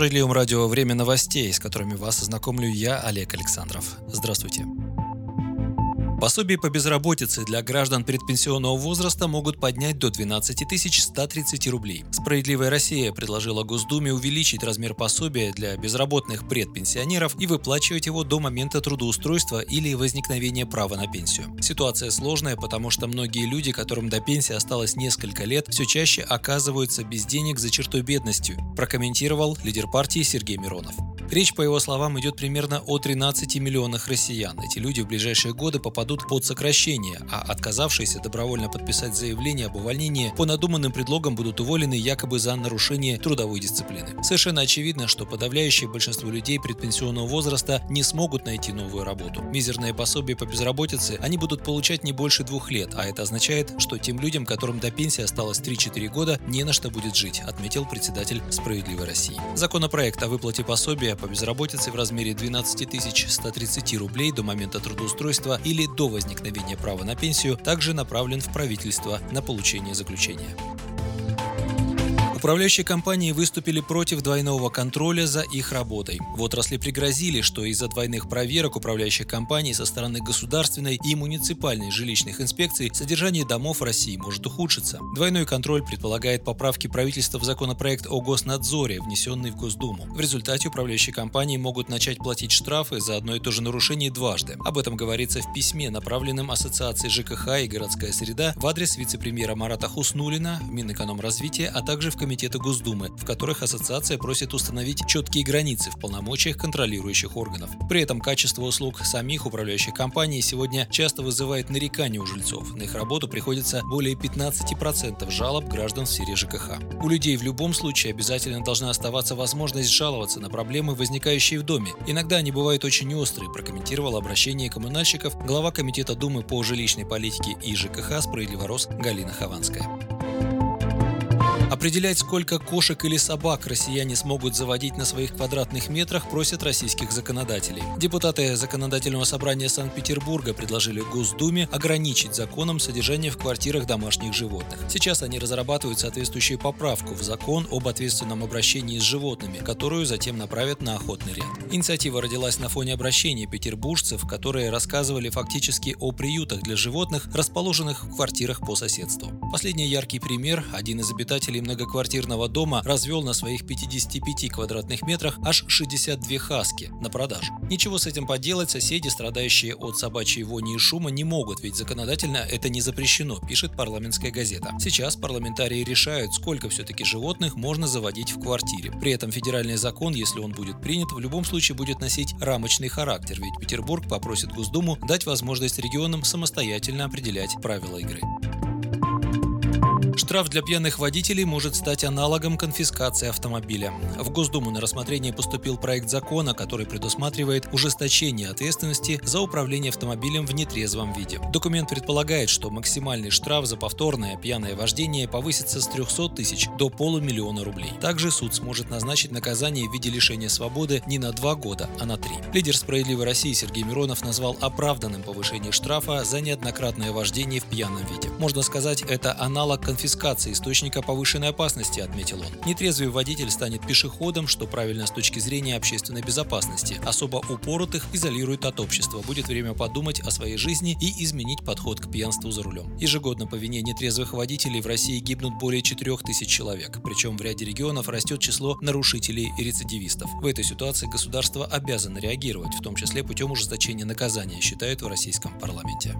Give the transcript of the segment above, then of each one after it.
Справедливом радио «Время новостей», с которыми вас ознакомлю я, Олег Александров. Здравствуйте. Пособие по безработице для граждан предпенсионного возраста могут поднять до 12 130 рублей. «Справедливая Россия» предложила Госдуме увеличить размер пособия для безработных предпенсионеров и выплачивать его до момента трудоустройства или возникновения права на пенсию. Ситуация сложная, потому что многие люди, которым до пенсии осталось несколько лет, все чаще оказываются без денег за чертой бедностью, прокомментировал лидер партии Сергей Миронов. Речь, по его словам, идет примерно о 13 миллионах россиян. Эти люди в ближайшие годы попадут под сокращение, а отказавшиеся добровольно подписать заявление об увольнении по надуманным предлогам будут уволены якобы за нарушение трудовой дисциплины. Совершенно очевидно, что подавляющее большинство людей предпенсионного возраста не смогут найти новую работу. Мизерные пособия по безработице они будут получать не больше двух лет, а это означает, что тем людям, которым до пенсии осталось 3-4 года, не на что будет жить, отметил председатель «Справедливой России». Законопроект о выплате пособия по безработице в размере 12 130 рублей до момента трудоустройства или до возникновения права на пенсию также направлен в правительство на получение заключения. Управляющие компании выступили против двойного контроля за их работой. В отрасли пригрозили, что из-за двойных проверок управляющих компаний со стороны государственной и муниципальной жилищных инспекций содержание домов в России может ухудшиться. Двойной контроль предполагает поправки правительства в законопроект о госнадзоре, внесенный в Госдуму. В результате управляющие компании могут начать платить штрафы за одно и то же нарушение дважды. Об этом говорится в письме, направленном Ассоциации ЖКХ и городская среда в адрес вице-премьера Марата Хуснулина, Минэкономразвития, а также в Комитет Комитета Госдумы, в которых ассоциация просит установить четкие границы в полномочиях контролирующих органов. При этом качество услуг самих управляющих компаний сегодня часто вызывает нарекания у жильцов. На их работу приходится более 15% жалоб граждан в сфере ЖКХ. У людей в любом случае обязательно должна оставаться возможность жаловаться на проблемы, возникающие в доме. Иногда они бывают очень острые, прокомментировал обращение коммунальщиков глава Комитета Думы по жилищной политике и ЖКХ «Справедливорос» Галина Хованская. Определять, сколько кошек или собак россияне смогут заводить на своих квадратных метрах, просят российских законодателей. Депутаты Законодательного собрания Санкт-Петербурга предложили Госдуме ограничить законом содержание в квартирах домашних животных. Сейчас они разрабатывают соответствующую поправку в закон об ответственном обращении с животными, которую затем направят на охотный ряд. Инициатива родилась на фоне обращений петербуржцев, которые рассказывали фактически о приютах для животных, расположенных в квартирах по соседству. Последний яркий пример – один из обитателей жителей многоквартирного дома развел на своих 55 квадратных метрах аж 62 хаски на продажу. Ничего с этим поделать соседи, страдающие от собачьей вони и шума, не могут, ведь законодательно это не запрещено, пишет парламентская газета. Сейчас парламентарии решают, сколько все-таки животных можно заводить в квартире. При этом федеральный закон, если он будет принят, в любом случае будет носить рамочный характер, ведь Петербург попросит Госдуму дать возможность регионам самостоятельно определять правила игры. Штраф для пьяных водителей может стать аналогом конфискации автомобиля. В Госдуму на рассмотрение поступил проект закона, который предусматривает ужесточение ответственности за управление автомобилем в нетрезвом виде. Документ предполагает, что максимальный штраф за повторное пьяное вождение повысится с 300 тысяч до полумиллиона рублей. Также суд сможет назначить наказание в виде лишения свободы не на два года, а на три. Лидер «Справедливой России» Сергей Миронов назвал оправданным повышение штрафа за неоднократное вождение в пьяном виде. Можно сказать, это аналог конфискации конфискации источника повышенной опасности, отметил он. Нетрезвый водитель станет пешеходом, что правильно с точки зрения общественной безопасности. Особо упоротых изолирует от общества. Будет время подумать о своей жизни и изменить подход к пьянству за рулем. Ежегодно по вине нетрезвых водителей в России гибнут более 4000 человек. Причем в ряде регионов растет число нарушителей и рецидивистов. В этой ситуации государство обязано реагировать, в том числе путем ужесточения наказания, считают в российском парламенте.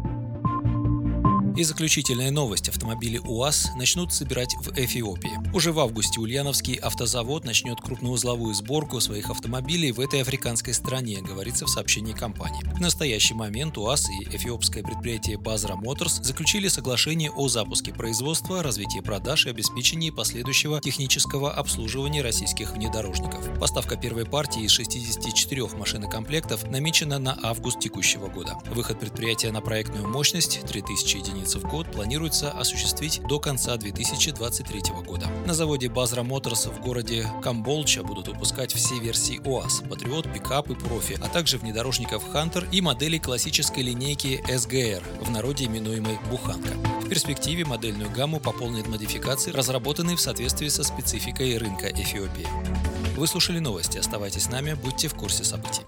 И заключительная новость. Автомобили УАЗ начнут собирать в Эфиопии. Уже в августе Ульяновский автозавод начнет крупноузловую сборку своих автомобилей в этой африканской стране, говорится в сообщении компании. В настоящий момент УАЗ и эфиопское предприятие Базра Моторс заключили соглашение о запуске производства, развитии продаж и обеспечении последующего технического обслуживания российских внедорожников. Поставка первой партии из 64 машинокомплектов намечена на август текущего года. Выход предприятия на проектную мощность 3000 единиц единиц в год планируется осуществить до конца 2023 года. На заводе Базра Моторс в городе Камболча будут выпускать все версии ОАЗ, Патриот, Пикап и Профи, а также внедорожников Хантер и моделей классической линейки SGR, в народе именуемой Буханка перспективе модельную гамму пополнит модификации, разработанные в соответствии со спецификой рынка Эфиопии. Вы слушали новости. Оставайтесь с нами, будьте в курсе событий.